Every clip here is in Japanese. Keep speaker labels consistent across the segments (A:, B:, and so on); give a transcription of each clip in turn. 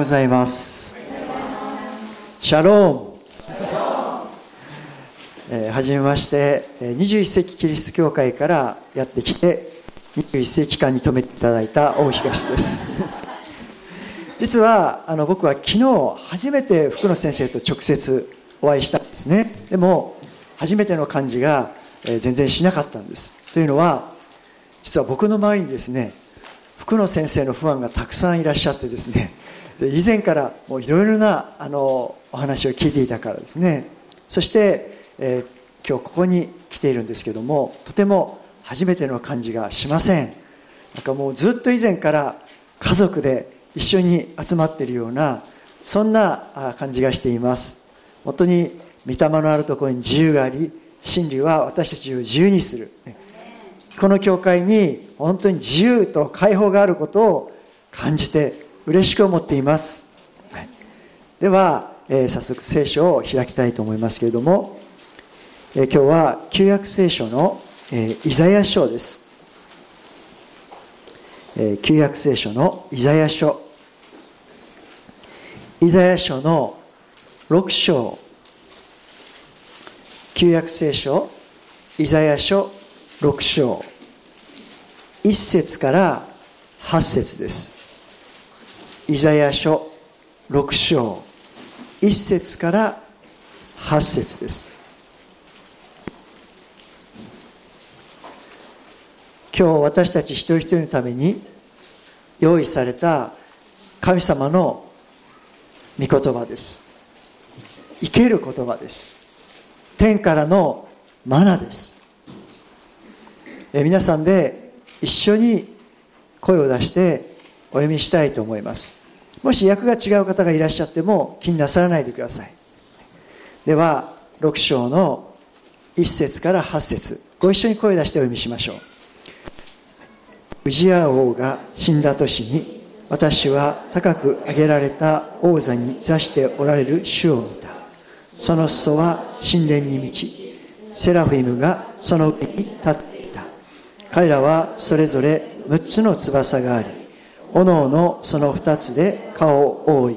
A: ございます。シャローン、えー、はじめまして。21世紀キリスト教会からやってきて21世紀間に泊めていただいた大東です。実はあの僕は昨日初めて福野先生と直接お会いしたんですね。でも初めての感じが、えー、全然しなかったんです。というのは実は僕の周りにですね福野先生のファンがたくさんいらっしゃってですねで以前からもういろいろなあのお話を聞いていたからですね。そして、えー、今日ここに来ているんですけどもとても初めての感じがしません。なんかもうずっと以前から家族で一緒に集まっているようなそんな感じがしています。本当に御霊のあるところに自由があり真理は私たちを自由にする。この教会に本当に自由と解放があることを感じて嬉しく思っています、はい、では、えー、早速聖書を開きたいと思いますけれども、えー、今日は旧約聖書の、えー、イザヤ書です、え旧約聖書のイザヤ書。イザヤ書の6章。旧約聖書イザヤ書6章。1節から8節ですイザヤ書6章1節から8節です。今日私たち一人一人のために用意された神様の御言葉です。生ける言葉です。天からのマナです。え皆さんで一緒に声を出してお読みしたいと思います。もし役が違う方がいらっしゃっても気になさらないでください。では6章の1節から8節。ご一緒に声出してお読みしましょう。ウジヤ王が死んだ年に私は高く上げられた王座に座しておられる主を見た。その裾は神殿に満ちセラフィムがその上に立っていた。彼らはそれぞれ6つの翼があり炎のその二つで顔を覆い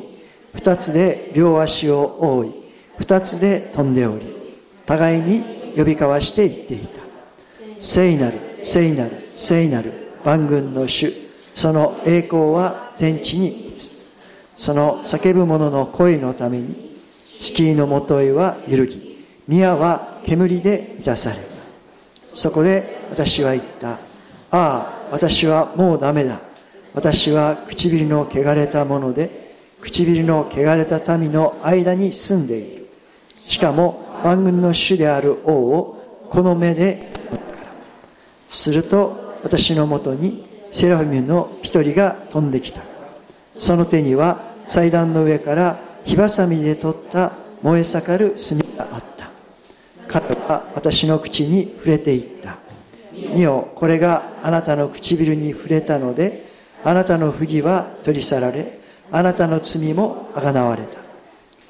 A: 二つで両足を覆い二つで飛んでおり互いに呼び交わして言っていた。聖なる聖なる聖なる万軍の主その栄光は全地にいつ。その叫ぶ者の声のために敷居のもとへは揺るぎ宮は煙で満たされそこで私は言った。ああ私はもうダメだ。私は唇の汚れたもので唇の汚れた民の間に住んでいる。しかも万軍の主である王をこの目ですると私のもとにセラフィムの一人が飛んできた。その手には祭壇の上から火ばさみで取った燃え盛る炭があった。彼は私の口に触れていった見よこれがあなたの唇に触れたのであなたの不義は取り去られあなたの罪もあがなわれた。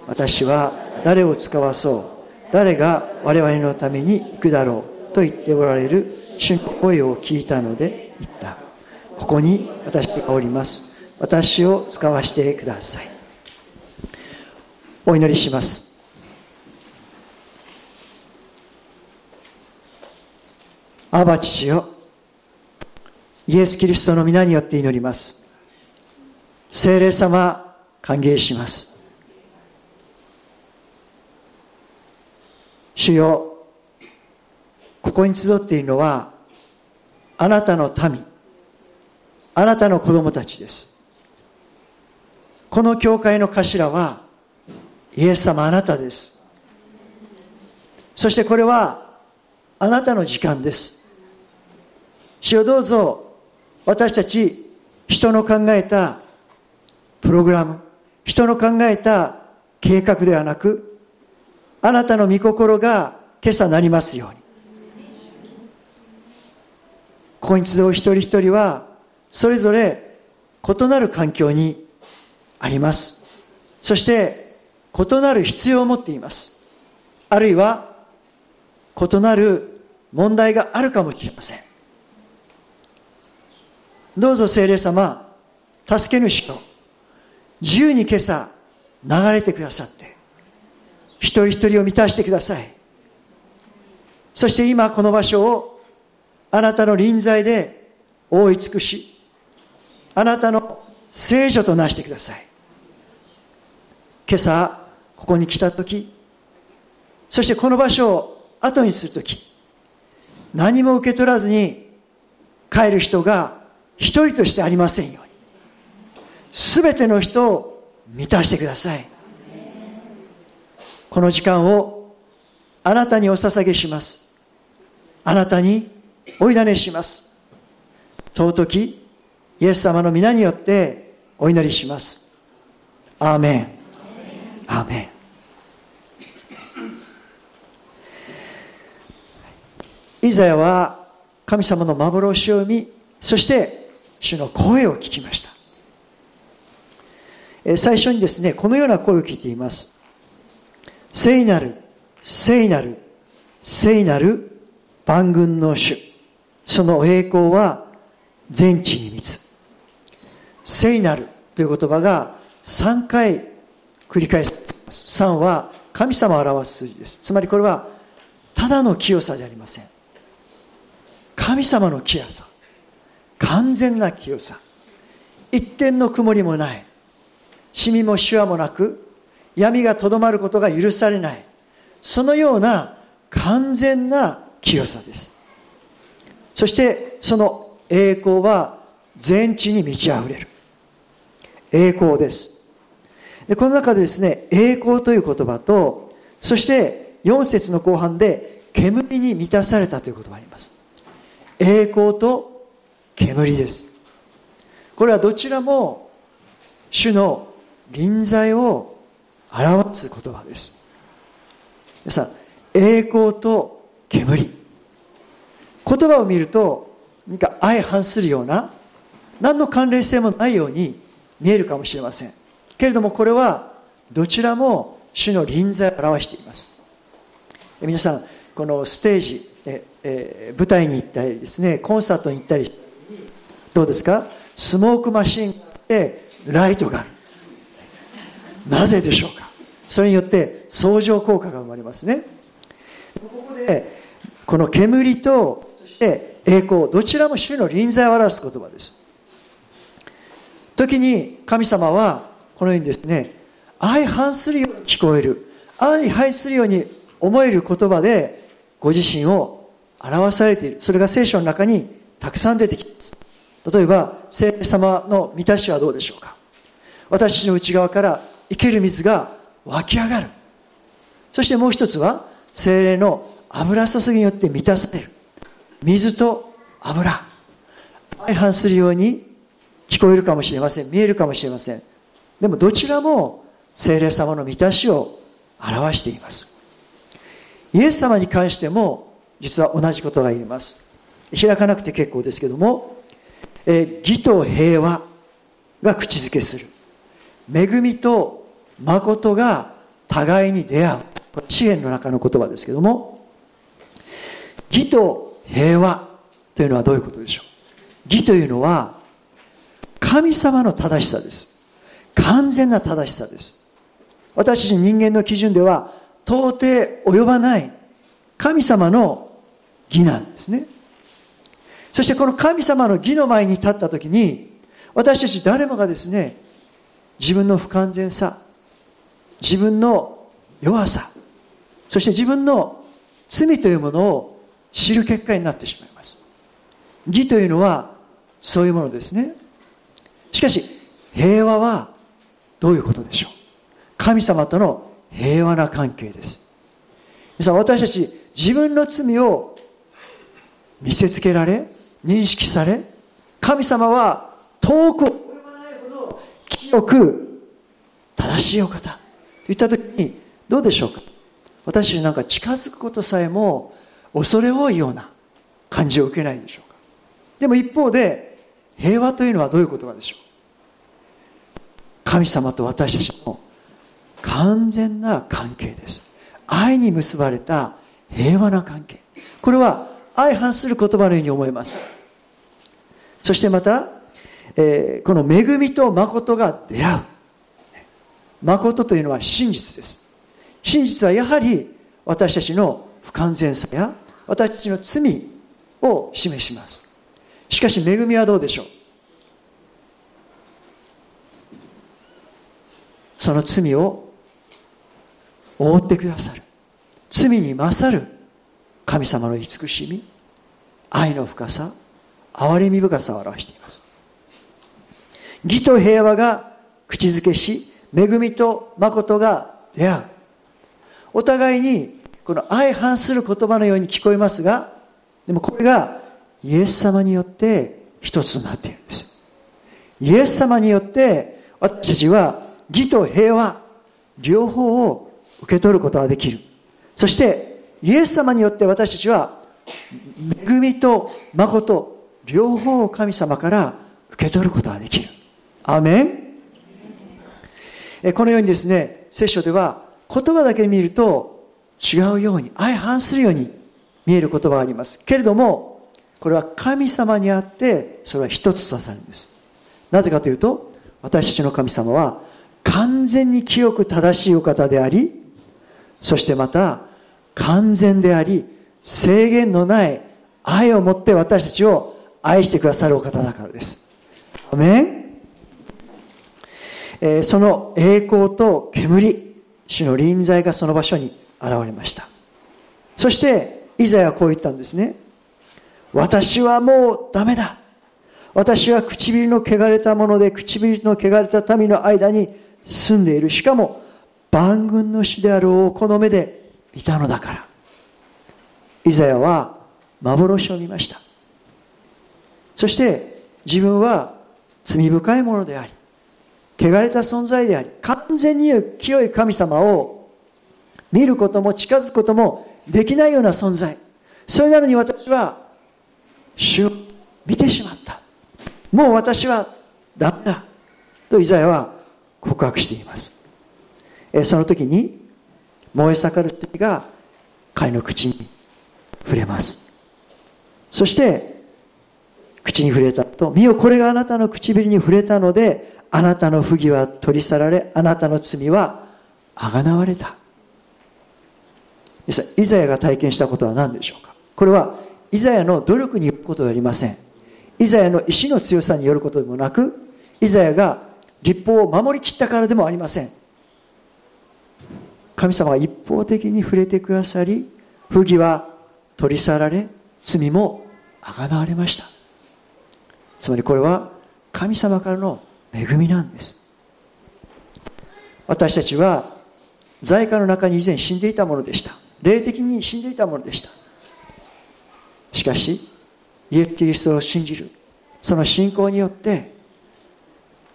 A: 私は誰を使わそう誰が我々のために行くだろうと言っておられる主の声を聞いたので言った。ここに私がおります。私を使わせてください。お祈りします。アバ父よイエス・キリストの皆によって祈ります。聖霊様歓迎します。主よここに集っているのはあなたの民あなたの子供たちです。この教会の頭はイエス様あなたです。そしてこれはあなたの時間です。主よどうぞ私たち人の考えたプログラム人の考えた計画ではなくあなたの御心が今朝なりますように。ここに集う一人一人はそれぞれ異なる環境にあります。そして異なる必要を持っています。あるいは異なる問題があるかもしれません。どうぞ聖霊様、助け主と自由に今朝流れてくださって一人一人を満たしてください。そして今この場所をあなたの臨在で覆い尽くしあなたの聖女となしてください。今朝ここに来た時そしてこの場所を後にする時何も受け取らずに帰る人が一人としてありませんように。全ての人を満たしてください。この時間をあなたにお捧げします。あなたにお委ねします。尊きイエス様の皆によってお祈りします。アーメン。アーメン。イザヤは神様の幻を見そして主の声を聞きました。最初にですねこのような声を聞いています。聖なる聖なる聖なる万軍の主。その栄光は全地に満つ。聖なるという言葉が3回繰り返す。3は神様を表す数字です。つまりこれはただの清さじゃありません。神様の清さ。完全な清さ。一点の曇りもない。シミもシワもなく闇がとどまることが許されない。そのような完全な清さです。そしてその栄光は全地に満ち溢れる。栄光です。でこの中でですね栄光という言葉とそして4節の後半で煙に満たされたという言葉があります。栄光と煙です。これはどちらも主の臨在を表す言葉です。皆さん栄光と煙。言葉を見ると何か相反するような何の関連性もないように見えるかもしれません。けれどもこれはどちらも主の臨在を表しています。皆さんこのステージえ、え、舞台に行ったりですねコンサートに行ったりどうですか？スモークマシンでライトがある。なぜでしょうか？それによって相乗効果が生まれますね。ここでこの煙とそして栄光どちらも主の臨在を表す言葉です。時に神様はこのようにですね相反するように聞こえる。相反するように思える言葉でご自身を表されている。それが聖書の中にたくさん出てきます。例えば聖霊様の満たしはどうでしょうか？私の内側から生ける水が湧き上がる。そしてもう一つは精霊の油注ぎによって満たされる。水と油。相反するように聞こえるかもしれません。見えるかもしれません。でもどちらも精霊様の満たしを表しています。イエス様に関しても実は同じことが言えます。開かなくて結構ですけども、え義と平和が口づけする恵みと誠が互いに出会う支援の中の言葉ですけども義と平和というのはどういうことでしょう？義というのは神様の正しさです。完全な正しさです。私たち人間の基準では到底及ばない神様の義なんですね。そしてこの神様の義の前に立った時に私たち誰もがですね自分の不完全さ自分の弱さそして自分の罪というものを知る結果になってしまいます。義というのはそういうものですね。しかし平和はどういうことでしょう。神様との平和な関係です。皆さん私たち自分の罪を見せつけられ認識され神様は遠く及ばないほど清く正しいお方。といった時にどうでしょうか？私になんか近づくことさえも恐れ多いような感じを受けないんでしょうか？でも一方で平和というのはどういう言葉でしょう？神様と私たちの完全な関係です。愛に結ばれた平和な関係。これは相反する言葉のように思います。そしてまた、えー、この恵みと誠が出会う。誠というのは真実です。真実はやはり私たちの不完全さや私たちの罪を示します。しかし恵みはどうでしょう？その罪を覆ってくださる。罪に勝る。神様の慈しみ愛の深さ憐れみ深さを表しています。義と平和が口づけし恵みと誠が出会う。お互いにこの相反する言葉のように聞こえますがでもこれがイエス様によって一つになっているんです。イエス様によって私たちは義と平和両方を受け取ることができる。そしてイエス様によって私たちは恵みと誠両方を神様から受け取ることができる。アメン。このようにですね聖書では言葉だけ見ると違うように相反するように見える言葉があります。けれどもこれは神様にあってそれは一つとされるんです。なぜかというと私たちの神様は完全に清く正しいお方でありそしてまた完全であり制限のない愛を持って私たちを愛してくださるお方だからです。アメン、えー、その栄光と煙主の臨在がその場所に現れました。そしてイザヤはこう言ったんですね。私はもうダメだ。私は唇の汚れたもので唇の汚れた民の間に住んでいる。しかも万軍の主である王この目で見たのだから。イザヤは幻を見ました。そして自分は罪深いものであり汚れた存在であり完全に清い神様を見ることも近づくこともできないような存在。それなのに私は主を見てしまった。もう私はダメだ。とイザヤは告白しています。その時に燃え盛る罪が彼の口に触れます。そして口に触れたと見よこれがあなたの唇に触れたのであなたの不義は取り去られあなたの罪はあがなわれた。イザヤが体験したことは何でしょうか？これはイザヤの努力によることはありません。イザヤの意志の強さによることでもなくイザヤが立法を守りきったからでもありません。神様は一方的に触れてくださり不義は取り去られ罪もあがなわれました。つまりこれは神様からの恵みなんです。私たちは在家の中に以前死んでいたものでした。霊的に死んでいたものでした。しかしイエス・キリストを信じる。その信仰によって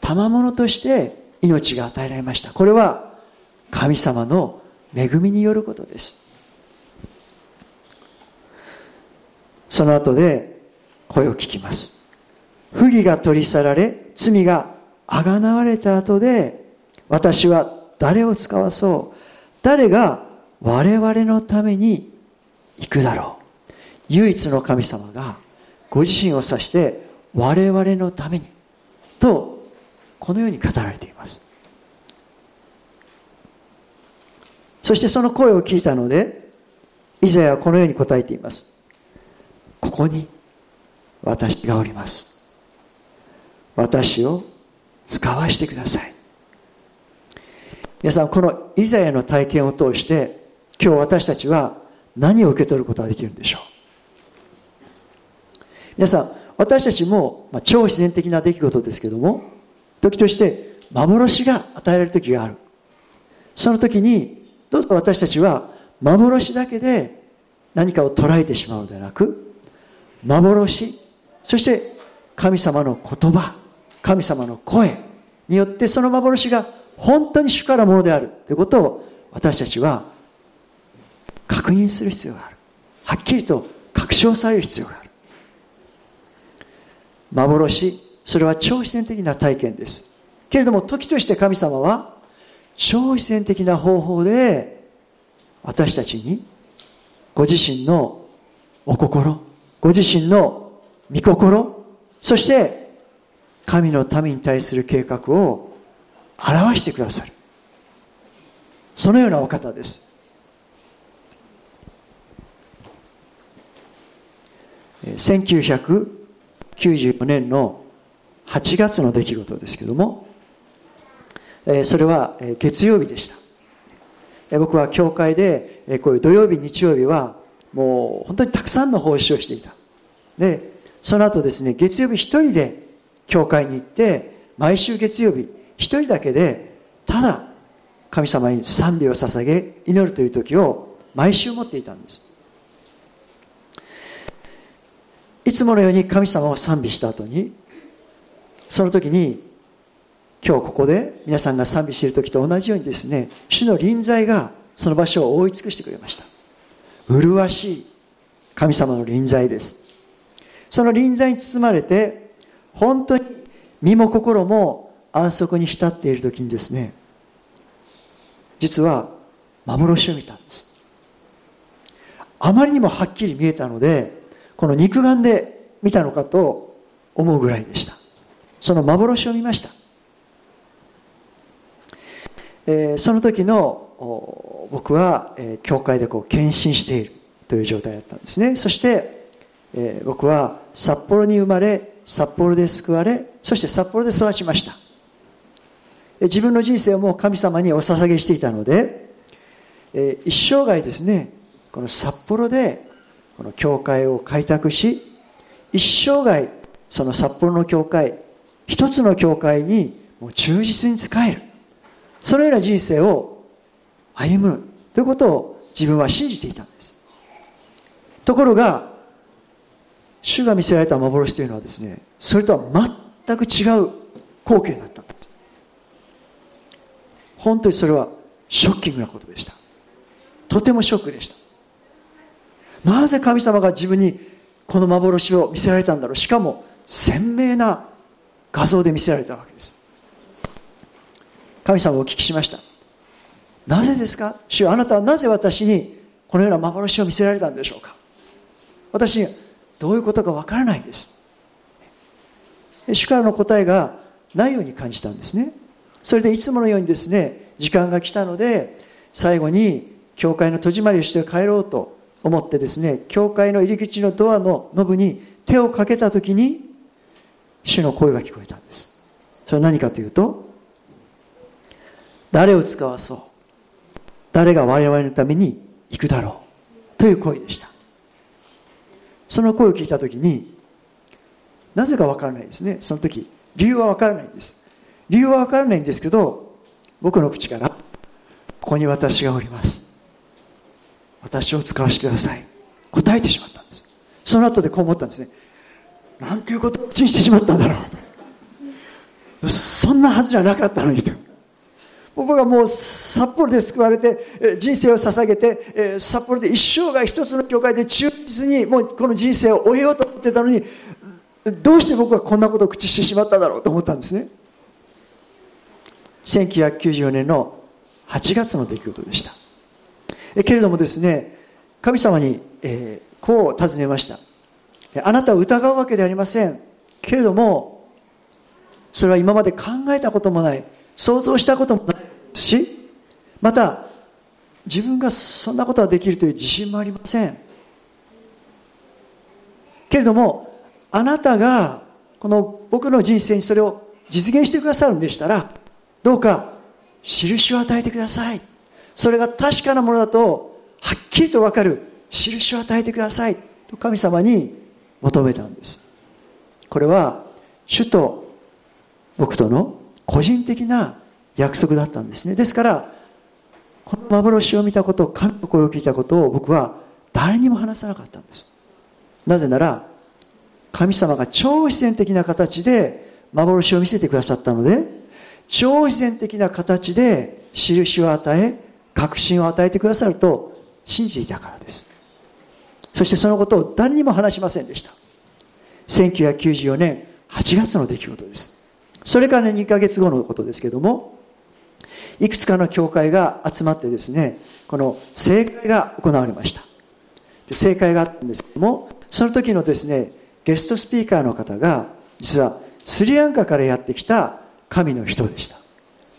A: 賜物として命が与えられました。これは神様の恵みによることです。その後で声を聞きます。不義が取り去られ罪があがなわれた後で私は誰を使わそう。誰が我々のために行くだろう。唯一の神様がご自身を指して我々のためにとこのように語られています。そしてその声を聞いたのでイザヤはこのように答えています。ここに私がおります。私を使わしてください。皆さんこのイザヤの体験を通して今日私たちは何を受け取ることができるんでしょう？皆さん私たちも、まあ、超自然的な出来事ですけども時として幻が与えられる時がある。その時にどうぞ私たちは幻だけで何かを捉えてしまうのではなく幻そして神様の言葉神様の声によってその幻が本当に主からものであるということを私たちは確認する必要がある。はっきりと確証される必要がある。幻それは超自然的な体験です。けれども時として神様は超自然的な方法で私たちにご自身のお心ご自身の御心そして神の民に対する計画を表してくださる。そのようなお方です。1994年の8月の出来事ですけどもそれは月曜日でした。僕は教会でこういう土曜日日曜日はもう本当にたくさんの奉仕をしていた。でその後ですね月曜日一人で教会に行って毎週月曜日一人だけでただ神様に賛美を捧げ祈るという時を毎週持っていたんです。いつものように神様を賛美した後にその時に今日ここで皆さんが賛美している時と同じようにですね主の臨在がその場所を覆い尽くしてくれました。麗しい神様の臨在です。その臨在に包まれて本当に身も心も安息に浸っている時にですね実は幻を見たんです。あまりにもはっきり見えたのでこの肉眼で見たのかと思うぐらいでした。その幻を見ました、えー、その時の僕は、えー、教会でこう献身しているという状態だったんですね。そして、えー、僕は札幌に生まれ札幌で救われそして札幌で育ちました。自分の人生をもう神様にお捧げしていたので、え一生涯ですねこの札幌でこの教会を開拓し一生涯その札幌の教会一つの教会にもう忠実に仕える。そのような人生を歩むということを自分は信じていたんです。ところが主が見せられた幻というのはですねそれとは全く違う光景だったんです。本当にそれはショッキングなことでした。とてもショックでした。なぜ神様が自分にこの幻を見せられたんだろう。しかも鮮明な画像で見せられたわけです。神様をお聞きしました。なぜですか？主あなたはなぜ私にこのような幻を見せられたんでしょうか？私どういうことかわからないです。主からの答えがないように感じたんですね。それでいつものようにですね時間が来たので最後に教会の戸締まりをして帰ろうと思ってですね教会の入り口のドアのノブに手をかけた時に主の声が聞こえたんです。それは何かというと誰を使わそう？誰が我々のために行くだろう？という声でした。その声を聞いた時になぜかわからないですね。その時理由はわからないんです。理由はわからないんですけど僕の口からここに私がおります。私を使わせてください。答えてしまったんです。その後でこう思ったんですね。なんていうことを口にしてしまったんだろう。そんなはずじゃなかったのにと。僕がもう札幌で救われて人生を捧げて札幌で一生涯一つの教会で忠実にもうこの人生を終えようと思ってたのにどうして僕はこんなことを口してしまっただろうと思ったんですね。1994年の8月の出来事でした。けれどもですね神様に、え、こう尋ねました。あなたを疑うわけではありません。けれどもそれは今まで考えたこともない想像したこともないしまた自分がそんなことができるという自信もありません。けれどもあなたがこの僕の人生にそれを実現してくださるんでしたらどうか印を与えてください。それが確かなものだとはっきりと分かる印を与えてください。と神様に求めたんです。これは主と僕との個人的な約束だったんですね。ですからこの幻を見たこと神の声を聞いたことを僕は誰にも話さなかったんです。なぜなら神様が超自然的な形で幻を見せてくださったので超自然的な形で印を与え確信を与えてくださると信じていたからです。そしてそのことを誰にも話しませんでした。1994年8月の出来事です。それから、ね、2ヶ月後のことですけどもいくつかの教会が集まってですねこの正会が行われました。で正会があったんですけどもその時のですねゲストスピーカーの方が実はスリランカからやってきた神の人でした。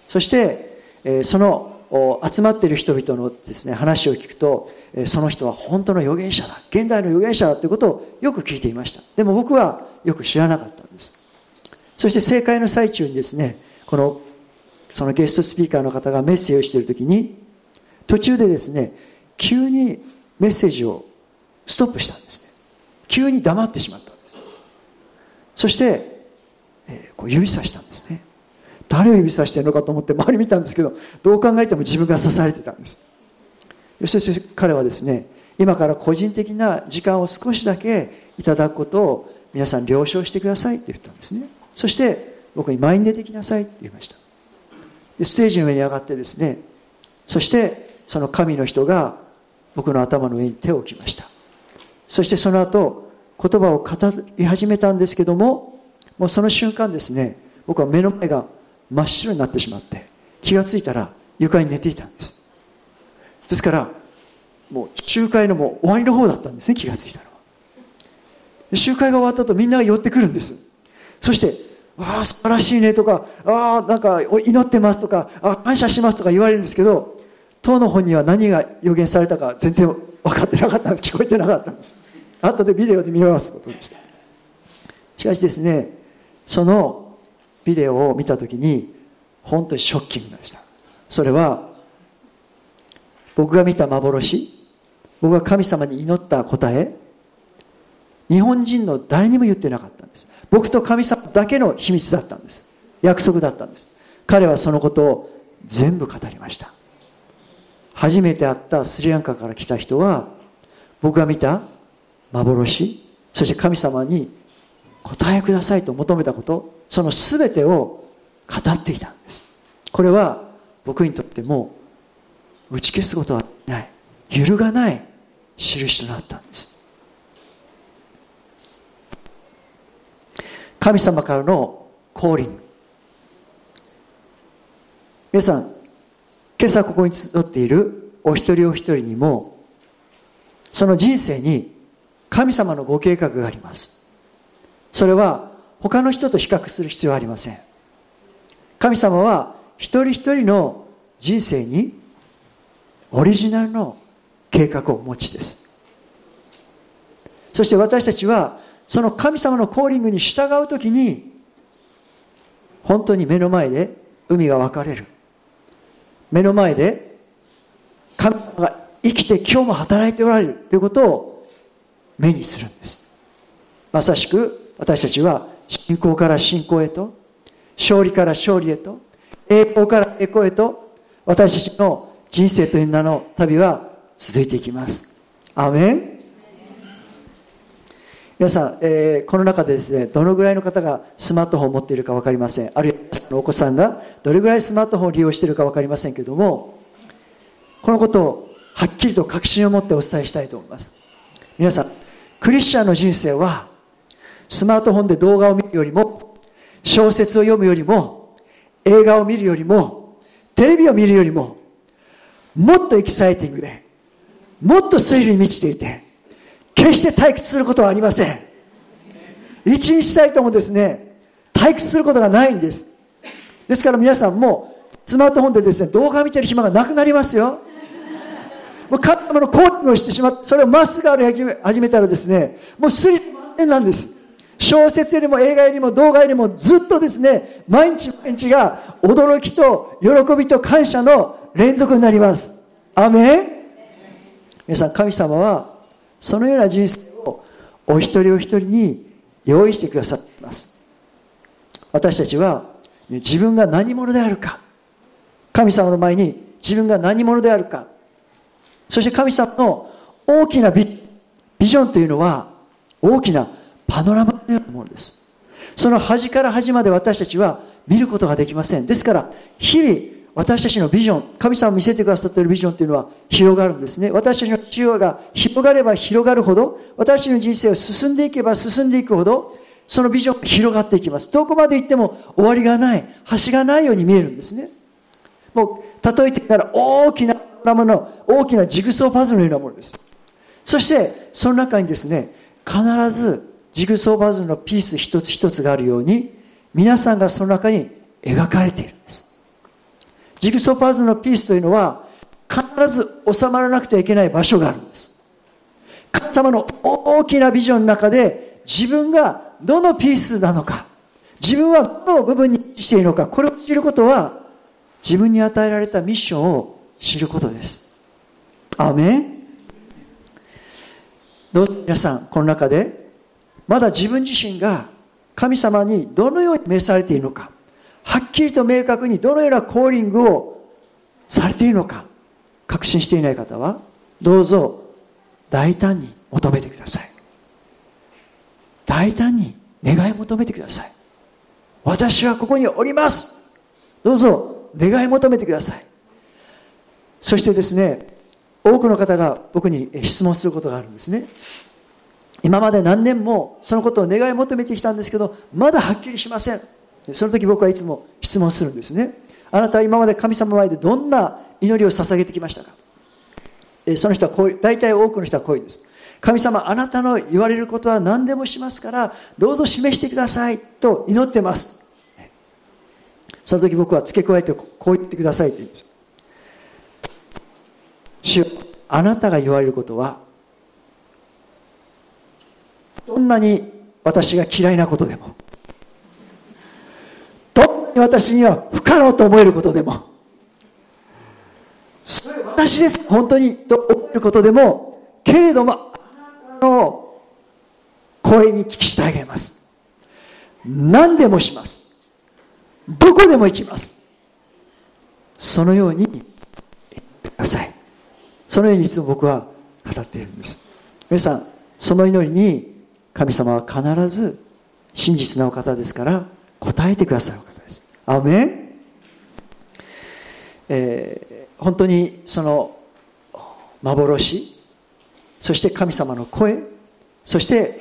A: そして、えー、その集まっている人々のですね話を聞くとえその人は本当の預言者だ。現代の預言者だということをよく聞いていました。でも僕はよく知らなかったんです。そして正解の最中にですねこのそのゲストスピーカーの方がメッセージをしている時に途中でですね急にメッセージをストップしたんですね。急に黙ってしまったんです。そして、えー、こう指さしたんですね。誰を指さしてるのかと思って周り見たんですけどどう考えても自分が刺されてたんです。そして彼はですね今から個人的な時間を少しだけいただくことを皆さん了承してくださいって言ったんですね。そして僕に満員出てきなさいって言いました。でステージの上に上がってですねそしてその神の人が僕の頭の上に手を置きました。そしてその後言葉を語り始めたんですけどももうその瞬間ですね僕は目の前が真っ白になってしまって気がついたら床に寝ていたんです。ですからもう集会のもう終わりの方だったんですね気がついたのは。集会が終わった後みんなが寄ってくるんです。そして「ああ素晴らしいね」とか「ああなんか祈ってます」とか「あ感謝します」とか言われるんですけど当の本には何が予言されたか全然分かってなかったんです。聞こえてなかったんです。後でビデオで見ますことでしたしかしですねそのビデオを見た時に本当にショッキングでした。それは僕が見た幻僕が神様に祈った答え日本人の誰にも言ってなかったんです。僕と神様だけの秘密だったんです。約束だったんです。彼はそのことを全部語りました。初めて会ったスリランカから来た人は僕が見た幻そして神様に答えくださいと求めたことその全てを語っていたんです。これは僕にとっても打ち消すことはない。揺るがない印となったんです。神様からの降臨。皆さん今朝ここに集っているお一人お一人にもその人生に神様のご計画があります。それは他の人と比較する必要はありません。神様は一人一人の人生にオリジナルの計画をお持ちです。そして私たちはその神様のコーリングに従う時に本当に目の前で海が分かれる。目の前で神様が生きて今日も働いておられるということを目にするんです。まさしく私たちは信仰から信仰へと勝利から勝利へと栄光から栄光へと私たちの人生という名の旅は続いていきます。アメン。皆さん、えー、この中でですねどのぐらいの方がスマートフォンを持っているか分かりません。あるいはお子さんがどれぐらいスマートフォンを利用しているか分かりませんけどもこのことをはっきりと確信を持ってお伝えしたいと思います。皆さんクリスチャンの人生はスマートフォンで動画を見るよりも小説を読むよりも映画を見るよりもテレビを見るよりももっとエキサイティングでもっとスリルに満ちていて決して退屈することはありません。一日たりともですね退屈することがないんです。ですから皆さんもスマートフォンでですね動画見てる暇がなくなりますよ。もう神様のコーチングをしてしまってそれをまっすぐ歩き始めたらですねもうスリル満点なんです。小説よりも映画よりも動画よりもずっとですね毎日毎日が驚きと喜びと感謝の連続になります。アメン。皆さん神様はそのような人生をお一人お一人に用意してくださっています。私たちは自分が何者であるか神様の前に自分が何者であるかそして神様の大きなビジョンというのは大きなパノラマのようなものです。その端から端まで私たちは見ることができません。ですから日々私たちのビジョン神様を見せてくださっているビジョンというのは広がるんですね私たちの治療が広がれば広がるほど私たちの人生を進んでいけば進んでいくほどそのビジョンが広がっていきます。どこまで行っても終わりがない、橋がないように見えるんですね。もう、例えて言ったら大きなもの、大きなジグソーパズルのようなものです。そして、その中にですね、必ずジグソーパズルのピース一つ一つがあるように、皆さんがその中に描かれている。ジグソーパーズのピースというのは必ず収まらなくてはいけない場所があるんです。神様の大きなビジョンの中で自分がどのピースなのか自分はどの部分にしているのかこれを知ることは自分に与えられたミッションを知ることです。アメン。どうぞ皆さんこの中でまだ自分自身が神様にどのように召されているのかはっきりと明確にどのようなコーリングをされているのか確信していない方はどうぞ大胆に求めてください。大胆に願い求めてください。私はここにおります。どうぞ願い求めてください。そしてですね多くの方が僕に質問することがあるんですね。今まで何年もそのことを願い求めてきたんですけどまだはっきりしません。その時僕はいつも質問するんですね。あなたは今まで神様の前でどんな祈りを捧げてきましたか？その人はこう大体多くの人はこういうんです。神様あなたの言われることは何でもしますからどうぞ示してくださいと祈ってます。その時僕は付け加えてこう言ってくださいと言うんです。主あなたが言われることはどんなに私が嫌いなことでも私には不可能と思えることでも。それ私です。本当にと思えることでも。けれどもあなたの声に聞きしてあげます。何でもします。どこでも行きます。そのように言ってください。そのようにいつも僕は語っているんです。皆さんその祈りに神様は必ず真実なお方ですから答えてくださる方。アメン、えー、本当にその幻そして神様の声そして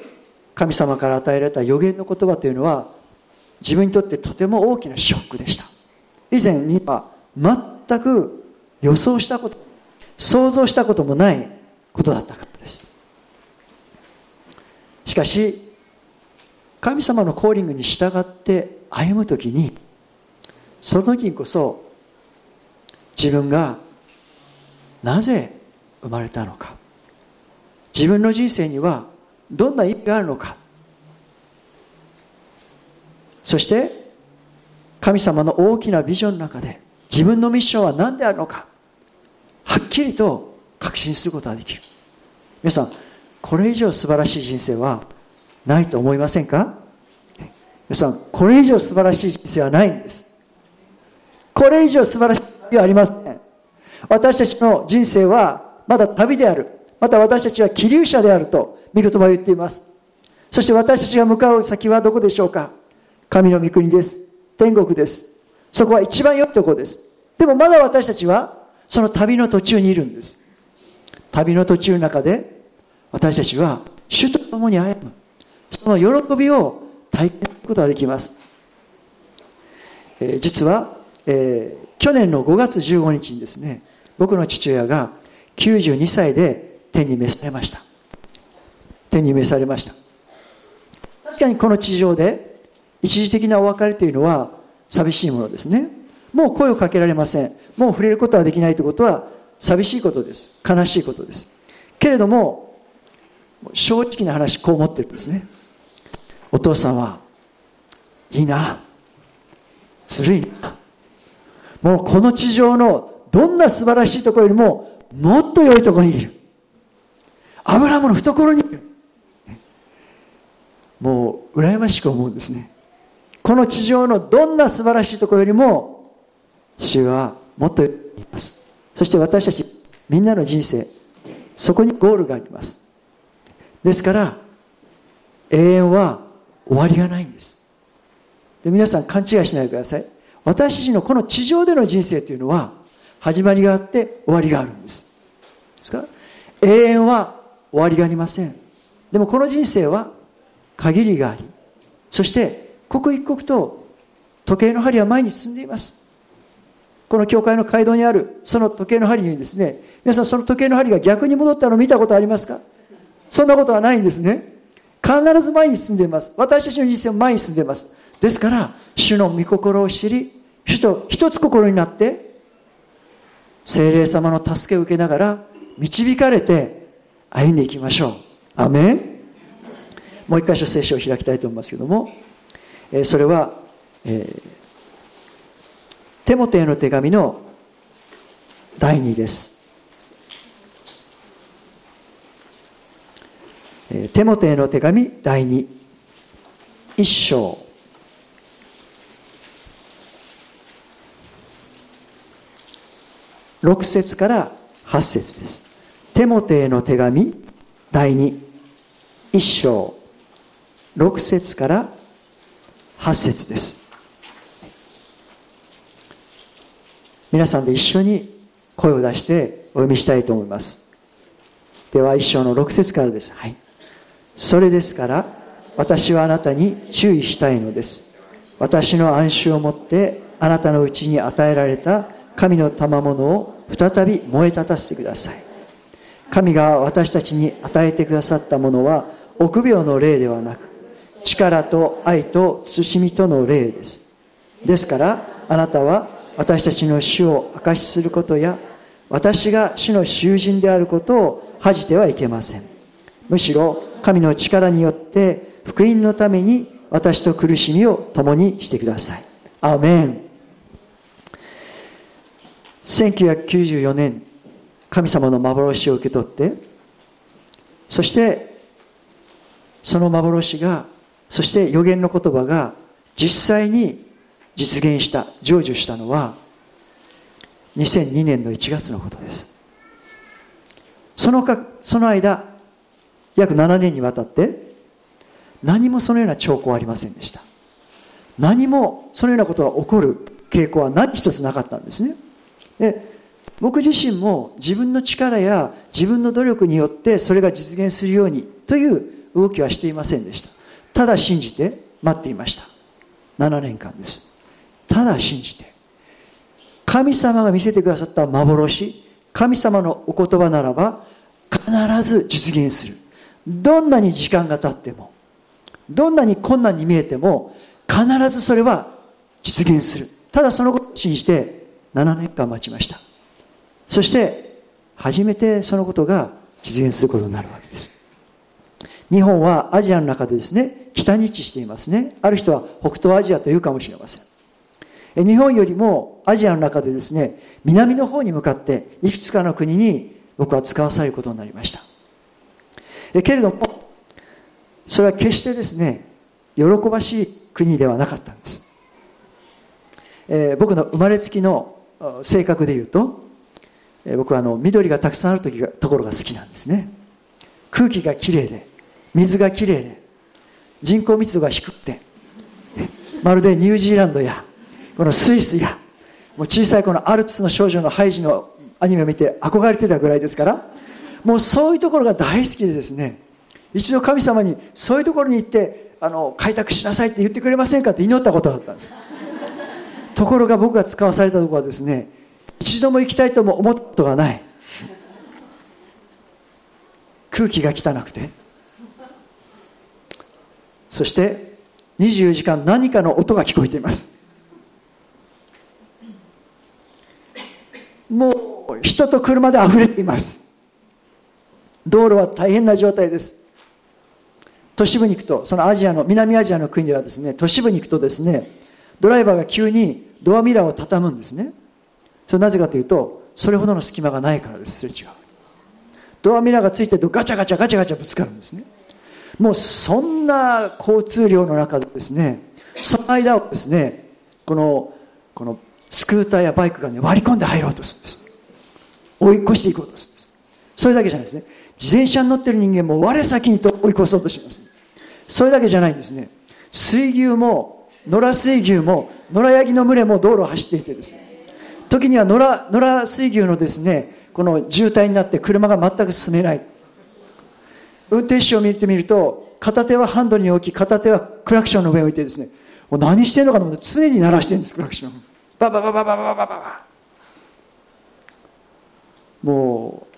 A: 神様から与えられた予言の言葉というのは自分にとってとても大きなショックでした。以前には全く予想したこと想像したこともないことだったからです。しかし神様のコーリングに従って歩む時にその時にこそ自分がなぜ生まれたのか。自分の人生にはどんな意味があるのか。そして神様の大きなビジョンの中で自分のミッションは何であるのか。はっきりと確信することができる。皆さんこれ以上素晴らしい人生はないと思いませんか？皆さんこれ以上素晴らしい人生はないんです。これ以上素晴らしい人生はありません。私たちの人生はまだ旅である。また私たちは気流者であると御言葉を言っています。そして私たちが向かう先はどこでしょうか。神の御国です。天国です。そこは一番良いところです。でもまだ私たちはその旅の途中にいるんです。旅の途中の中で私たちは主と共に歩む。その喜びを体験することができます、えー、実は、えー、去年の5月15日にですね僕の父親が92歳で天に召されました。天に召されました。確かにこの地上で一時的なお別れというのは寂しいものですね。もう声をかけられません。もう触れることはできないということは寂しいことです。悲しいことです。けれども正直な話こう思ってるんですね。お父さんはいいな。ずるいな。もうこの地上のどんな素晴らしいところよりももっと良いところにいる。アブラムの懐にいる。もう羨ましく思うんですね。この地上のどんな素晴らしいところよりも父はもっといます。そして私たちみんなの人生そこにゴールがあります。ですから永遠は終わりがないんです。で皆さん勘違いしないでください。私たちのこの地上での人生というのは始まりがあって終わりがあるんです。ですか？永遠は終わりがありません。でもこの人生は限りがありそして刻一刻と時計の針は前に進んでいます。この教会の街道にあるその時計の針にですね皆さんその時計の針が逆に戻ったのを見たことありますか？そんなことはないんですね。必ず前に進んでいます。私たちの人生も前に進んでいます。ですから主の御心を知り主と一つ心になって精霊様の助けを受けながら導かれて歩んでいきましょう。アメン。もう一箇所聖書を開きたいと思いますけども、え、それは、えー、テモテへの手紙の第2です、えー、テモテへの手紙第2一章。6節から8節です。テモテへの手紙第2一章。6節から8節です。皆さんで一緒に声を出してお読みしたいと思います。では一章の6節からです。はい。それですから私はあなたに注意したいのです。私の暗衆をもってあなたのうちに与えられた神の賜物を再び燃え立たせてください。神が私たちに与えてくださったものは臆病の霊ではなく力と愛と慎みとの霊です。ですからあなたは私たちの死を証しすることや私が死の囚人であることを恥じてはいけません。むしろ神の力によって福音のために私と苦しみを共にしてください。アーメン。1994年神様の幻を受け取ってそしてその幻がそして予言の言葉が実際に実現した成就したのは2002年の1月のことです。そのかその間約7年にわたって何もそのような兆候はありませんでした。何もそのようなことが起こる傾向は何一つなかったんですね。で僕自身も自分の力や自分の努力によってそれが実現するようにという動きはしていませんでした。ただ信じて待っていました。7年間です。ただ信じて神様が見せてくださった幻神様のお言葉ならば必ず実現する。どんなに時間が経ってもどんなに困難に見えても必ずそれは実現する。ただそのことを信じて7年間待ちました。そして初めてそのことが実現することになるわけです。日本はアジアの中でですね北に位置していますね。ある人は北東アジアというかもしれません。日本よりもアジアの中でですね南の方に向かっていくつかの国に僕は使わされることになりました。けれどもそれは決してですね喜ばしい国ではなかったんです、えー、僕の生まれつきの性格で言うと僕はあの緑がたくさんある時がところが好きなんですね。空気がきれいで水がきれいで人口密度が低くてまるでニュージーランドやこのスイスやもう小さいこのアルプスの少女のハイジのアニメを見て憧れてたぐらいですからもうそういうところが大好きでですね一度神様にそういうところに行ってあの開拓しなさいって言ってくれませんかって祈ったことがあったんです。ところが僕が使わされたところはですね一度も行きたいとも思ったことがない。空気が汚くて。そして24時間何かの音が聞こえています。もう人と車で溢れています。道路は大変な状態です。都市部に行くとそのアジアの南アジアの国ではですね都市部に行くとですねドライバーが急にドアミラーを畳むんですね。それなぜかというとそれほどの隙間がないからですすれ違うドアミラーがついてるとガチャガチャガチャガチャぶつかるんですね。もうそんな交通量の中でですねその間をですねこのこのスクーターやバイクがね割り込んで入ろうとするんです追い越していこうとするんです。それだけじゃないですね。自転車に乗ってる人間も我先にと追い越そうとします。それだけじゃないんですね。水牛も野良水牛も野良ヤギの群れも道路を走っていてですね時には野良野良水牛のですねこの渋滞になって車が全く進めない。運転手を見てみると片手はハンドルに置き片手はクラクションの上に置いてですねもう何してんのかと思って常に鳴らしてるんですクラクション。バババババババババ。もう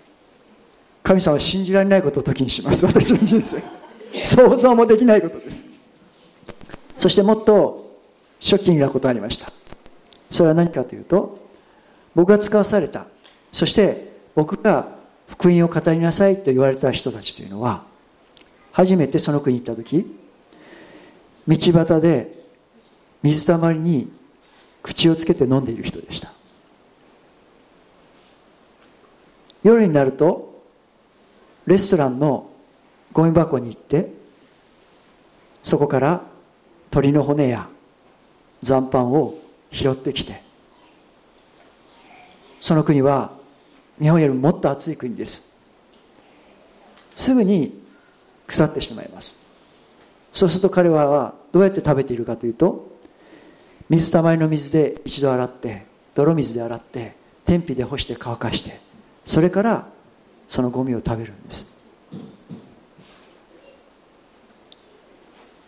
A: 神様は信じられないことを時にします。私の人生。想像もできないことです。そしてもっとショッキングなことがありました。それは何かというと僕が使わされたそして僕が福音を語りなさいと言われた人たちというのは初めてその国に行った時道端で水たまりに口をつけて飲んでいる人でした。夜になるとレストランのゴミ箱に行ってそこから鳥の骨や残飯を拾ってきてその国は日本よりももっと暑い国です。すぐに腐ってしまいます。そうすると彼はどうやって食べているかというと水たまりの水で一度洗って泥水で洗って天日で干して乾かしてそれからそのゴミを食べるんです。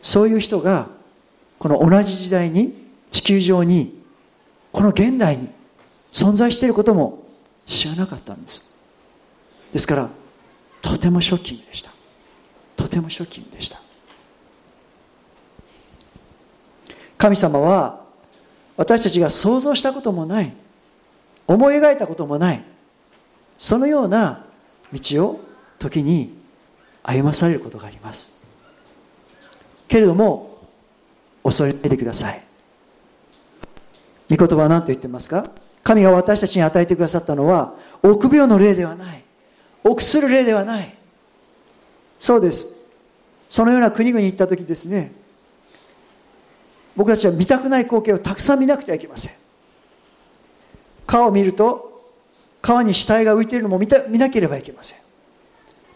A: そういう人がこの同じ時代に地球上にこの現代に存在していることも知らなかったんです。ですからとてもショッキングでした。とてもショッキングでした。神様は私たちが想像したこともない思い描いたこともないそのような道を時に歩まされることがあります。けれども恐れないでください。御言葉は何と言ってますか？神が私たちに与えてくださったのは臆病の霊ではない。臆する霊ではない。そうです。そのような国々に行った時ですね僕たちは見たくない光景をたくさん見なくてはいけません。川を見ると川に死体が浮いているのも見た見なければいけません。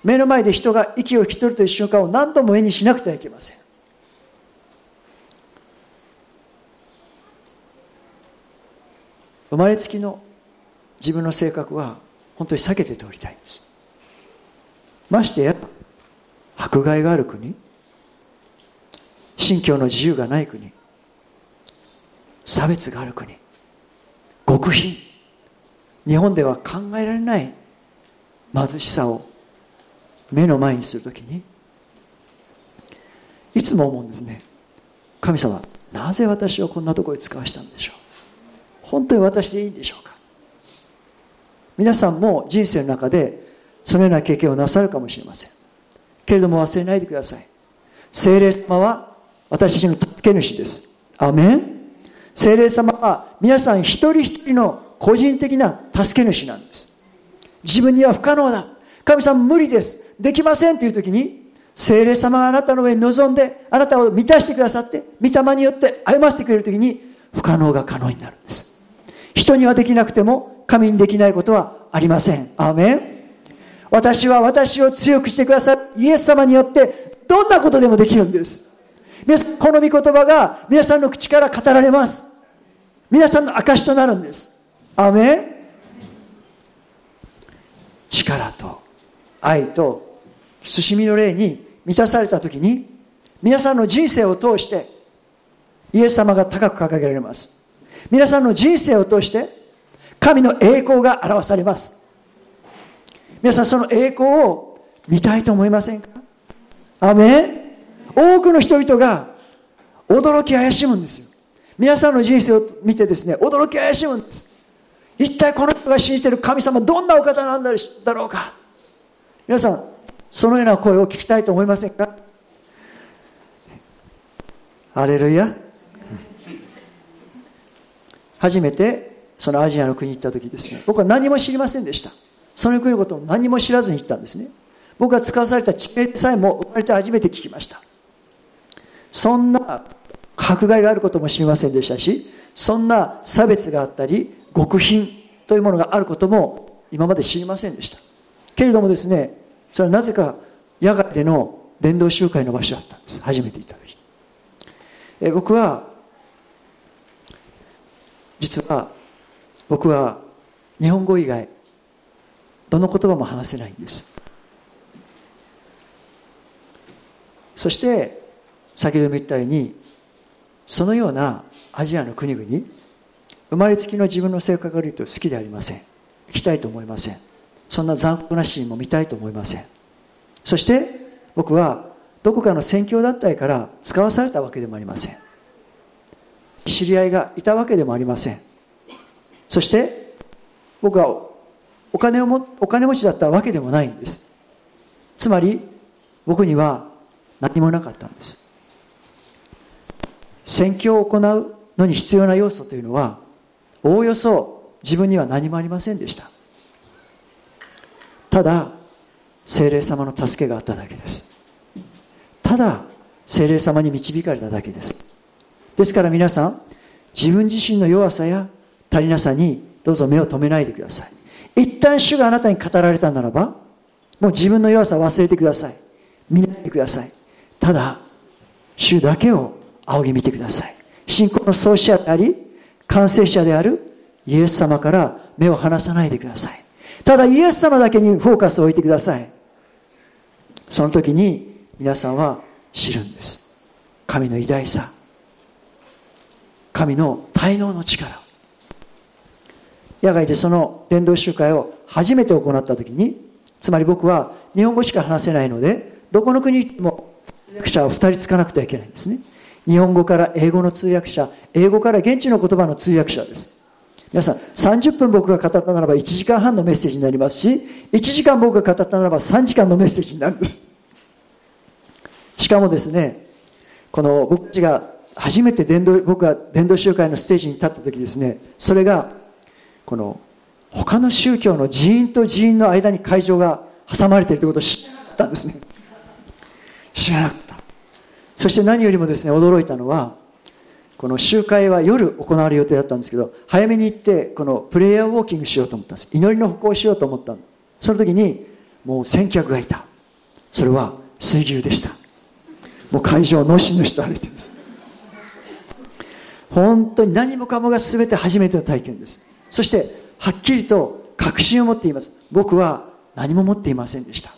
A: 目の前で人が息を引き取るという瞬間を何度も目にしなくてはいけません。生まれつきの自分の性格は本当に避けて通りたいんです。ましてや迫害がある国信教の自由がない国差別がある国極貧日本では考えられない貧しさを目の前にするときにいつも思うんですね。神様なぜ私をこんなところに使わしたんでしょう？本当に私でいいんでしょうか？皆さんも人生の中でそのような経験をなさるかもしれません。けれども忘れないでください。聖霊様は私たちの助け主です。アメン。聖霊様は皆さん一人一人の個人的な助け主なんです。自分には不可能だ。神様無理です。できませんという時に聖霊様があなたの上に臨んであなたを満たしてくださって御霊によって歩ませてくれる時に不可能が可能になるんです。人にはできなくても神にできないことはありません。アーメン。私は私を強くしてくださるイエス様によってどんなことでもできるんです。皆さんこの御言葉が皆さんの口から語られます。皆さんの証となるんです。アメン。力と愛と慎みの霊に満たされた時に皆さんの人生を通してイエス様が高く掲げられます。皆さんの人生を通して神の栄光が表されます。皆さんその栄光を見たいと思いませんか？アメ多くの人々が驚き怪しむんですよ。皆さんの人生を見てですね驚き怪しむんです。一体この人が信じている神様どんなお方なんだろうか？皆さんそのような声を聞きたいと思いませんか？アレルヤ。初めてそのアジアの国に行った時ですね。僕は何も知りませんでした。その国のことを何も知らずに行ったんですね。僕が使わされた地名さえも生まれて初めて聞きました。そんな迫害があることも知りませんでしたしそんな差別があったり極貧というものがあることも今まで知りませんでした。けれどもですねそれはなぜか野外での伝道集会の場所だったんです。初めて行った時。え僕は実は僕は日本語以外どの言葉も話せないんです。そして先ほども言ったようにそのようなアジアの国々生まれつきの自分の性格が悪いと好きでありません。行きたいと思いません。そんな残酷なシーンも見たいと思いません。そして僕はどこかの宣教団体から使わされたわけでもありません。知り合いがいたわけでもありません。そして僕はお金をもお金持ちだったわけでもないんです。つまり僕には何もなかったんです。宣教を行うのに必要な要素というのはおおよそ自分には何もありませんでした。ただ精霊様の助けがあっただけです。ただ精霊様に導かれただけです。ですから皆さん自分自身の弱さや足りなさにどうぞ目を留めないでください。一旦主があなたに語られたならばもう自分の弱さを忘れてください。見ないでください。ただ主だけを仰ぎ見てください。信仰の創始者であり完成者であるイエス様から目を離さないでください。ただイエス様だけにフォーカスを置いてください。その時に皆さんは知るんです。神の偉大さ。神の滞納の力。野外でその伝道集会を初めて行った時につまり僕は日本語しか話せないのでどこの国も通訳者を2人つかなくてはいけないんですね。日本語から英語の通訳者英語から現地の言葉の通訳者です。皆さん30分僕が語ったならば1時間半のメッセージになりますし1時間僕が語ったならば3時間のメッセージになるんです。しかもですねこの僕たちが初めて伝道僕が伝道集会のステージに立った時ですねそれがこの他の宗教の寺院と寺院の間に会場が挟まれているということを知ったんですね。知らなかった。そして何よりもですね驚いたのはこの集会は夜行われる予定だったんですけど早めに行ってこのプレイヤーウォーキングしようと思ったんです。祈りの歩行をしようと思ったその時にもう先客がいた。それは水牛でした。もう会場のしのしと歩いてるんです。本当に何もかもが全て初めての体験です。そしてはっきりと確信を持っています。僕は何も持っていませんでした。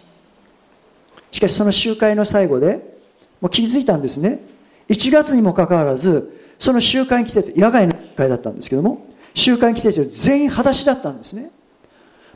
A: しかしその集会の最後でもう気づいたんですね。1月にもかかわらずその集会に来て野外の会だったんですけども集会に来てる人全員裸足だったんですね。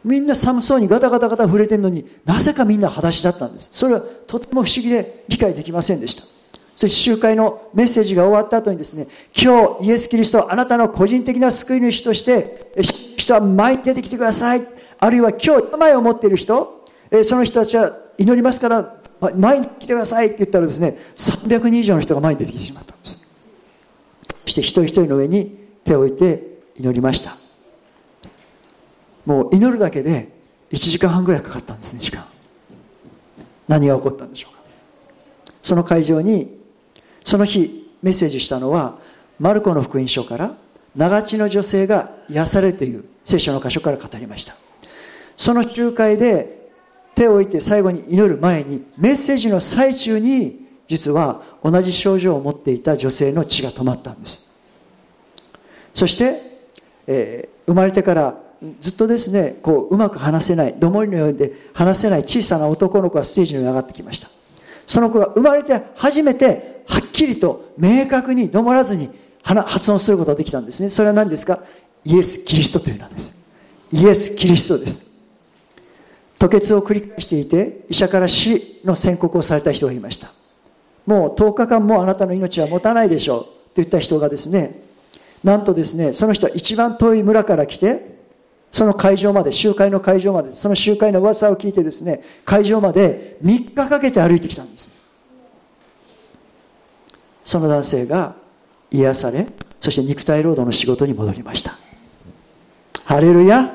A: みんな寒そうにガタガタガタ触れてるのになぜかみんな裸足だったんです。それはとても不思議で理解できませんでした。そして集会のメッセージが終わった後にですね今日イエス・キリストあなたの個人的な救い主として人は前に出てきてください。あるいは今日病を持っている人その人たちは祈りますから前に来てくださいって言ったらですね300人以上の人が前に出てきてしまったんです。そして一人一人の上に手を置いて祈りました。もう祈るだけで1時間半ぐらいかかったんですね時間。何が起こったんでしょうか。その会場にその日メッセージしたのはマルコの福音書から長地の女性が癒されるという聖書の箇所から語りました。その集会で手を置いて最後に祈る前にメッセージの最中に実は同じ症状を持っていた女性の血が止まったんです。そして、えー、生まれてからずっとですねこううまく話せないどもりのようで話せない小さな男の子がステージに上がってきました。その子が生まれて初めてはっきりと明確にどもらずに発音することができたんですね。それは何ですか？イエス・キリストというなんです。イエス・キリストです。吐血を繰り返していて医者から死の宣告をされた人がいました。もう10日間もあなたの命は持たないでしょう。と言った人がですねなんとですねその人は一番遠い村から来てその会場まで集会の会場までその集会の噂を聞いてですね会場まで3日かけて歩いてきたんです。その男性が癒されそして肉体労働の仕事に戻りました。ハレルヤ。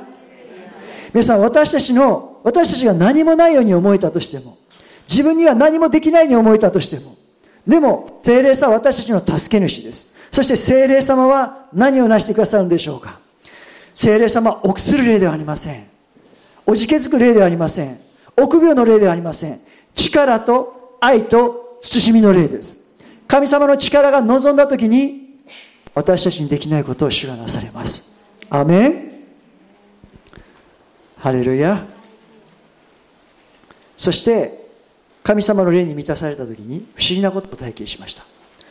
A: 皆さん私たちの私たちが何もないように思えたとしても自分には何もできないように思えたとしてもでも精霊さんは私たちの助け主です。そして精霊様は何を成してくださるんでしょうか。精霊様は臆する霊ではありません。おじけづく霊ではありません。臆病の霊ではありません。力と愛と慎みの霊です。神様の力が望んだ時に私たちにできないことを主がなされます。アメン。ハレルヤ。そして神様の霊に満たされた時に不思議なことを体験しました。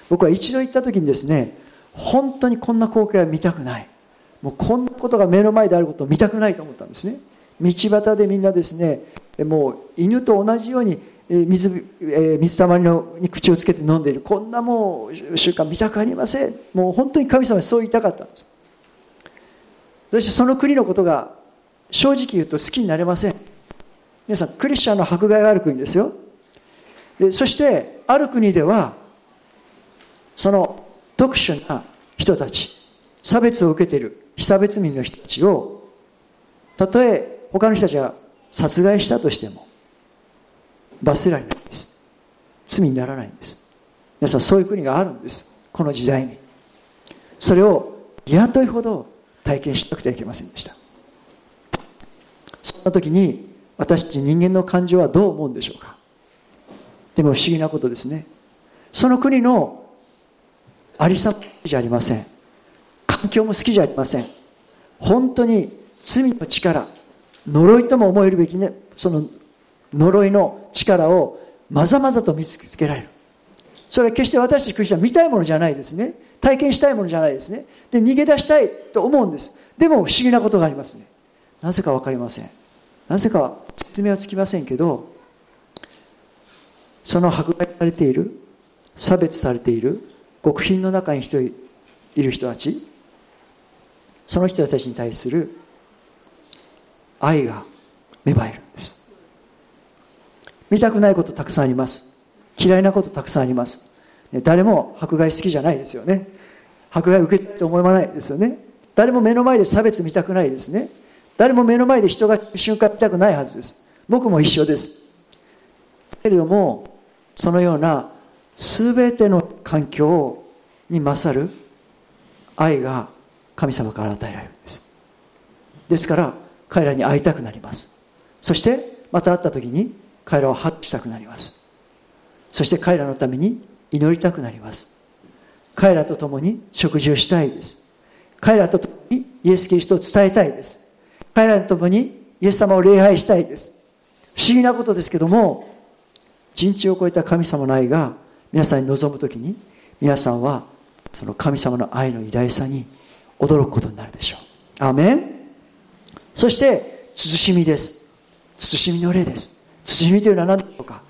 A: 僕は一度行った時にですね本当にこんな光景は見たくない。もうこんなことが目の前であることを見たくないと思ったんですね。道端でみんなですねもう犬と同じように水,、え水たまりのに口をつけて飲んでいる。こんなもう習慣見たくありません。もう本当に神様はそう言いたかったんです。そしてその国のことが正直言うと好きになれません。皆さんクリスチャンの迫害がある国ですよ。でそしてある国ではその特殊な人たち差別を受けている被差別民の人たちをたとえ他の人たちが殺害したとしても罰せられないんです。罪にならないんです。皆さんそういう国があるんです。この時代に。それを雇いほど体験しなくてはいけませんでした。そんな時に私たち人間の感情はどう思うんでしょうか。でも不思議なことですね。その国のありさまじゃありません。環境も好きじゃありません。本当に罪の力呪いとも思えるべきねその呪いの力をまざまざと見つけられる。それは決して私たちクリスチャン見たいものじゃないですね。体験したいものじゃないですね。で逃げ出したいと思うんです。でも不思議なことがありますね。なぜか分かりません。なぜか説明はつきませんけどその迫害されている差別されている極貧の中に人いる人たちその人たちに対する愛が芽生えるんです。見たくないことたくさんあります。嫌いなことたくさんあります。誰も迫害好きじゃないですよね。迫害受けたいと思わないですよね。誰も目の前で差別見たくないですね。誰も目の前で人が瞬間見たくないはずです。僕も一緒です。けれどもそのような全ての環境に勝る愛が神様から与えられるんです。ですから彼らに会いたくなります。そしてまた会った時に彼らをハッしたくなります。そして彼らのために祈りたくなります。彼らと共に食事をしたいです。彼らと共にイエス・キリストを伝えたいです。彼らと共にイエス様を礼拝したいです。不思議なことですけども人知を超えた神様の愛が皆さんに望む時に皆さんはその神様の愛の偉大さに驚くことになるでしょう。アメン。そして慎みです。慎みの例です。慎みというのは何でしょうか？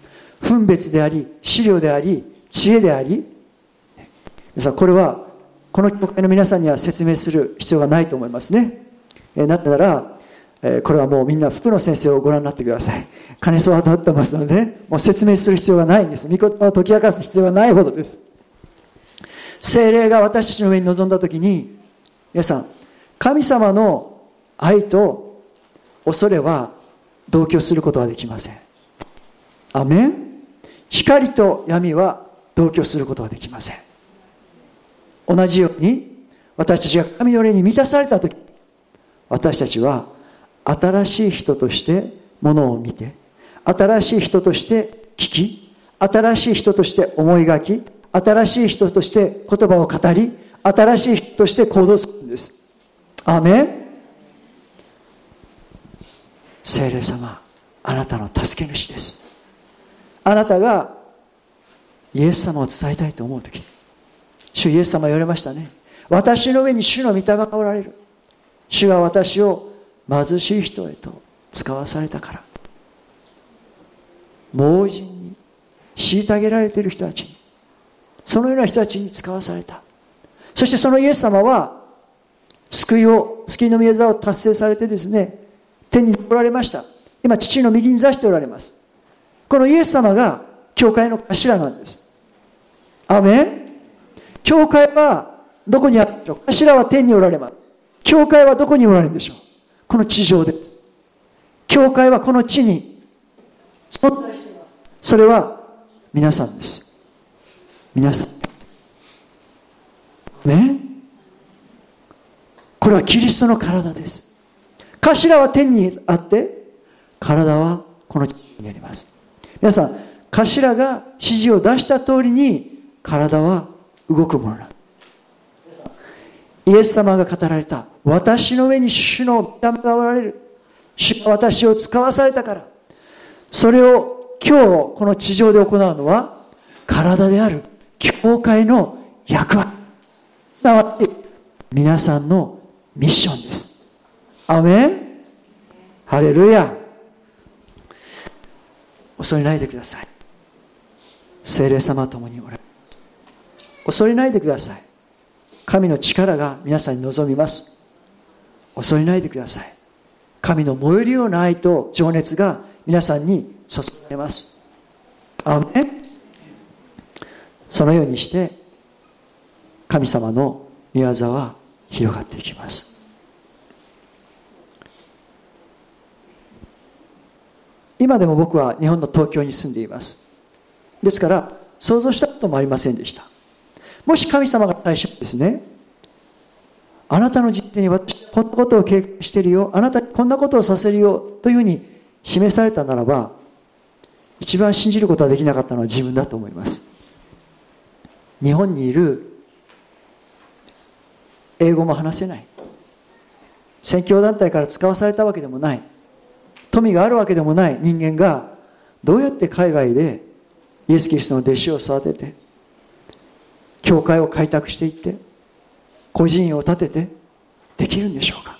A: 分別であり資料であり知恵であり。皆さんこれはこの教会の皆さんには説明する必要がないと思いますね。えなったならえこれはもうみんな福野先生をご覧になってください。金子は当ってますのでもう説明する必要がないんです。御言葉を解き明かす必要がないほどです。精霊が私たちの上に臨んだ時に皆さん神様の愛と恐れは同居することはできません。アメン。光と闇は同居することはできません。同じように私たちが神の霊に満たされた時私たちは新しい人としてものを見て新しい人として聞き新しい人として思い描き新しい人として言葉を語り新しい人として行動するんです。アメン。聖霊様あなたの助け主です。あなたがイエス様を伝えたいと思う時主イエス様言われましたね。私の上に主の御霊がおられる。主は私を貧しい人へと使わされたから。盲人に虐げられている人たちに。そのような人たちに使わされた。そしてそのイエス様は救いを、救いの御業を達成されてですね、天におられました。今、父の右に座しておられます。このイエス様が、教会の頭なんです。アメン教会は、どこにあるんでしょう頭は天におられます。教会はどこにおられるんでしょうこの地上です。教会はこの地に存在しています。それは皆さんです。皆さん。ねこれはキリストの体です頭は天にあって体はこの地にあります皆さん頭が指示を出した通りに体は動くものなんですイエス様が語られた。私の上に主の御霊がおられる。主が私を使わされたから。それを今日この地上で行うのは体である。教会の役割。すなわち皆さんのミッションです。アメン。ハレルヤ。恐れないでください。精霊様ともにおられます。恐れないでください。神の力が皆さんに望みます。恐れないでください。神の燃えるような愛と情熱が皆さんに注がれますアメンそのようにして神様の御業は広がっていきます今でも僕は日本の東京に住んでいます。ですから想像したこともありませんでした。もし神様が最初ですね。あなたの人生に私こんなことを経験してるよ。あなたにこんなことをさせるよ。というふうに示されたならば一番信じることはできなかったのは自分だと思います。日本にいる英語も話せない。宣教団体から使わされたわけでもない。富があるわけでもない人間がどうやって海外でイエス・キリストの弟子を育てて教会を開拓していって個人を立ててできるんでしょうか？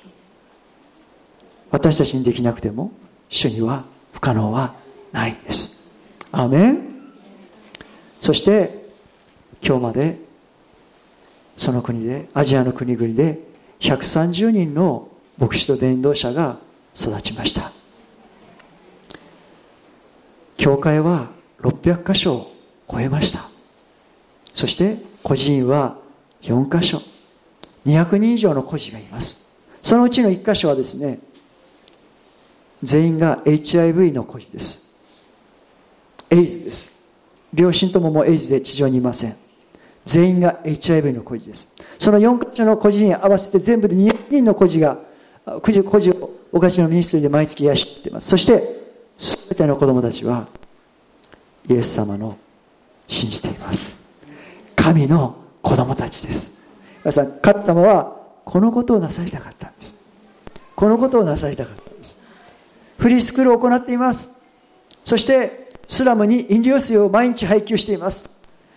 A: 私たちにできなくても主には不可能はないんです。アメン。そして今日までその国でアジアの国々で130人の牧師と伝道者が育ちました。教会は600箇所を超えました。そして孤児院は4箇所。200人以上の孤児がいます。そのうちの1箇所はですね全員が HIV の孤児です。エイズです。両親とももエイズで地上にいません。全員が HIV の孤児です。その4箇所の孤児に合わせて全部で200人の孤児が孤児孤児をお菓子のミニストリーで毎月養っています。そして全ての子供たちはイエス様の信じています。神の子供たちです。皆さん神様はこのことをなさりたかったんです。このことをなさりたかったんです。フリースクールを行っています。そしてスラムに飲料水を毎日配給しています。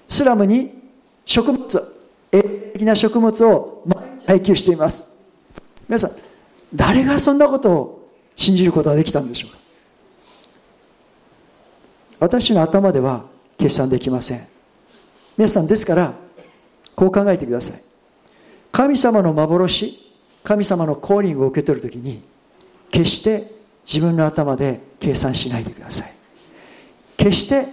A: スラムに食物衛生的な食物を毎日配給しています。皆さん誰がそんなことを信じることができたんでしょうか？私の頭では計算できません。皆さんですからこう考えてください。神様の幻神様のコーリングを受け取るときに決して自分の頭で計算しないでください。決して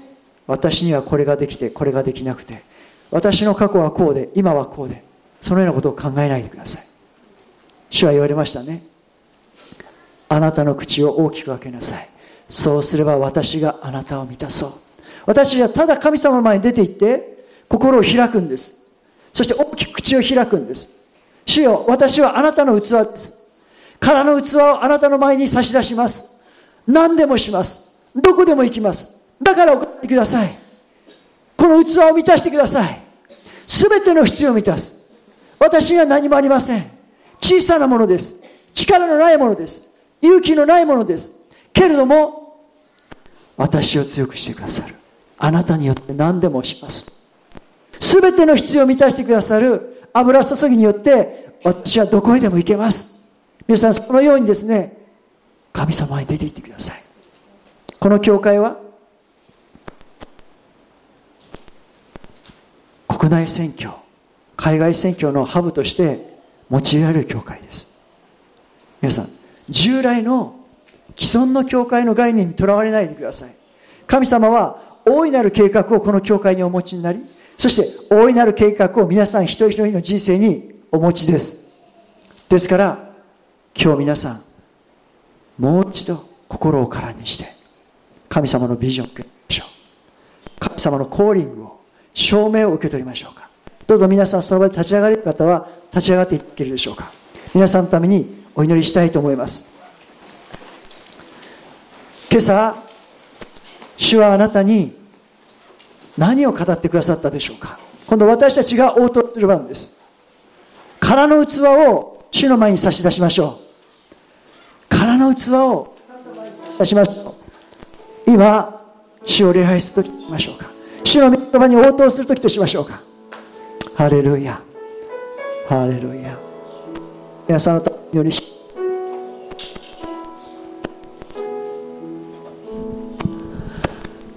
A: 私にはこれができてこれができなくて私の過去はこうで今はこうでそのようなことを考えないでください。主は言われましたね。あなたの口を大きく開けなさい。そうすれば私があなたを満たそう。私はただ神様の前に出て行って心を開くんです。そして大きく口を開くんです。主よ私はあなたの器です。空の器をあなたの前に差し出します。何でもします。どこでも行きます。だからお答えください。この器を満たしてください。全ての必要を満たす。私には何もありません。小さなものです。力のないものです。勇気のないものです。けれども私を強くしてくださる。あなたによって何でもします。全ての必要を満たしてくださる。油注ぎによって私はどこへでも行けます。皆さんそのようにですね神様に出て行ってください。この教会は国内選挙海外選挙のハブとして用いられる教会です。皆さん従来の既存の教会の概念にとらわれないでください。神様は大いなる計画をこの教会にお持ちになりそして大いなる計画を皆さん一人一人の人生にお持ちです。ですから今日皆さんもう一度心を空にして神様のビジョンを受け取りましょう。神様のコーリングを証明を受け取りましょうか。どうぞ皆さんその場で立ち上がれる方は立ち上がっていけるでしょうか。皆さんのためにお祈りしたいと思います。今朝主はあなたに何を語ってくださったでしょうか？今度私たちが応答する番です。空の器を主の前に差し出しましょう。空の器を差し出しましょう。今主を礼拝するときとしましょうか？主の言葉に応答するときとしましょうか？ハレルヤ。ハレルヤ。皆さんのためにし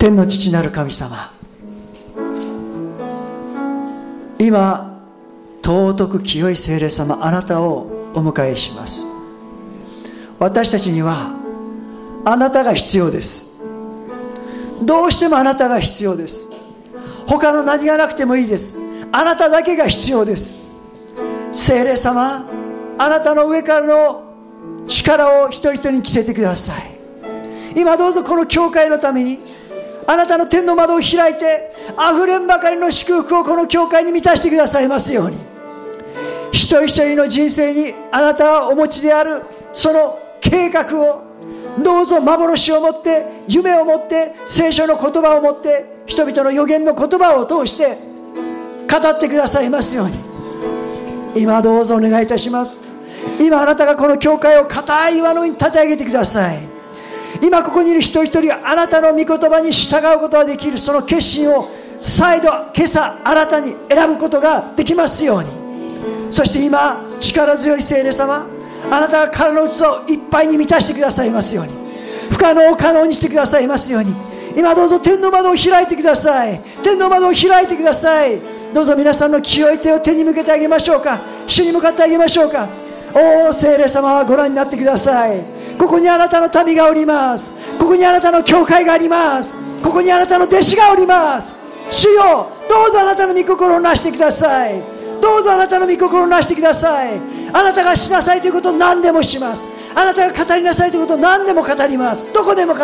A: 天の父なる神様。今尊く清い聖霊様あなたをお迎えします。私たちにはあなたが必要です。どうしてもあなたが必要です。他の何がなくてもいいです。あなただけが必要です。聖霊様あなたの上からの力を一人一人に着せてください。今どうぞこの教会のためにあなたの天の窓を開いて溢れんばかりの祝福をこの教会に満たしてくださいますように。一人一人の人生にあなたはお持ちであるその計画をどうぞ幻を持って夢を持って聖書の言葉を持って人々の予言の言葉を通して語ってくださいますように。今どうぞお願いいたします。今あなたがこの教会を固い岩の上に立て上げてください。今ここにいる一人一人あなたの御言葉に従うことができるその決心を再度今朝新たに選ぶことができますように。そして今力強い聖霊様あなたが体の器をいっぱいに満たしてくださいますように。不可能を可能にしてくださいますように。今どうぞ天の窓を開いてください。天の窓を開いてください。どうぞ皆さんの清い手を手に向けてあげましょうか。主に向かってあげましょうか。おお聖霊様ご覧になってください。ここにあなたの民がおります。ここにあなたの教会があります。ここにあなたの弟子がおります。主よどうぞあなたの御心をなしてください。どうぞあなたの御心をなしてください。あなたがしなさいということを何でもします。あなたが語りなさいということを何でも語ります。どこでも語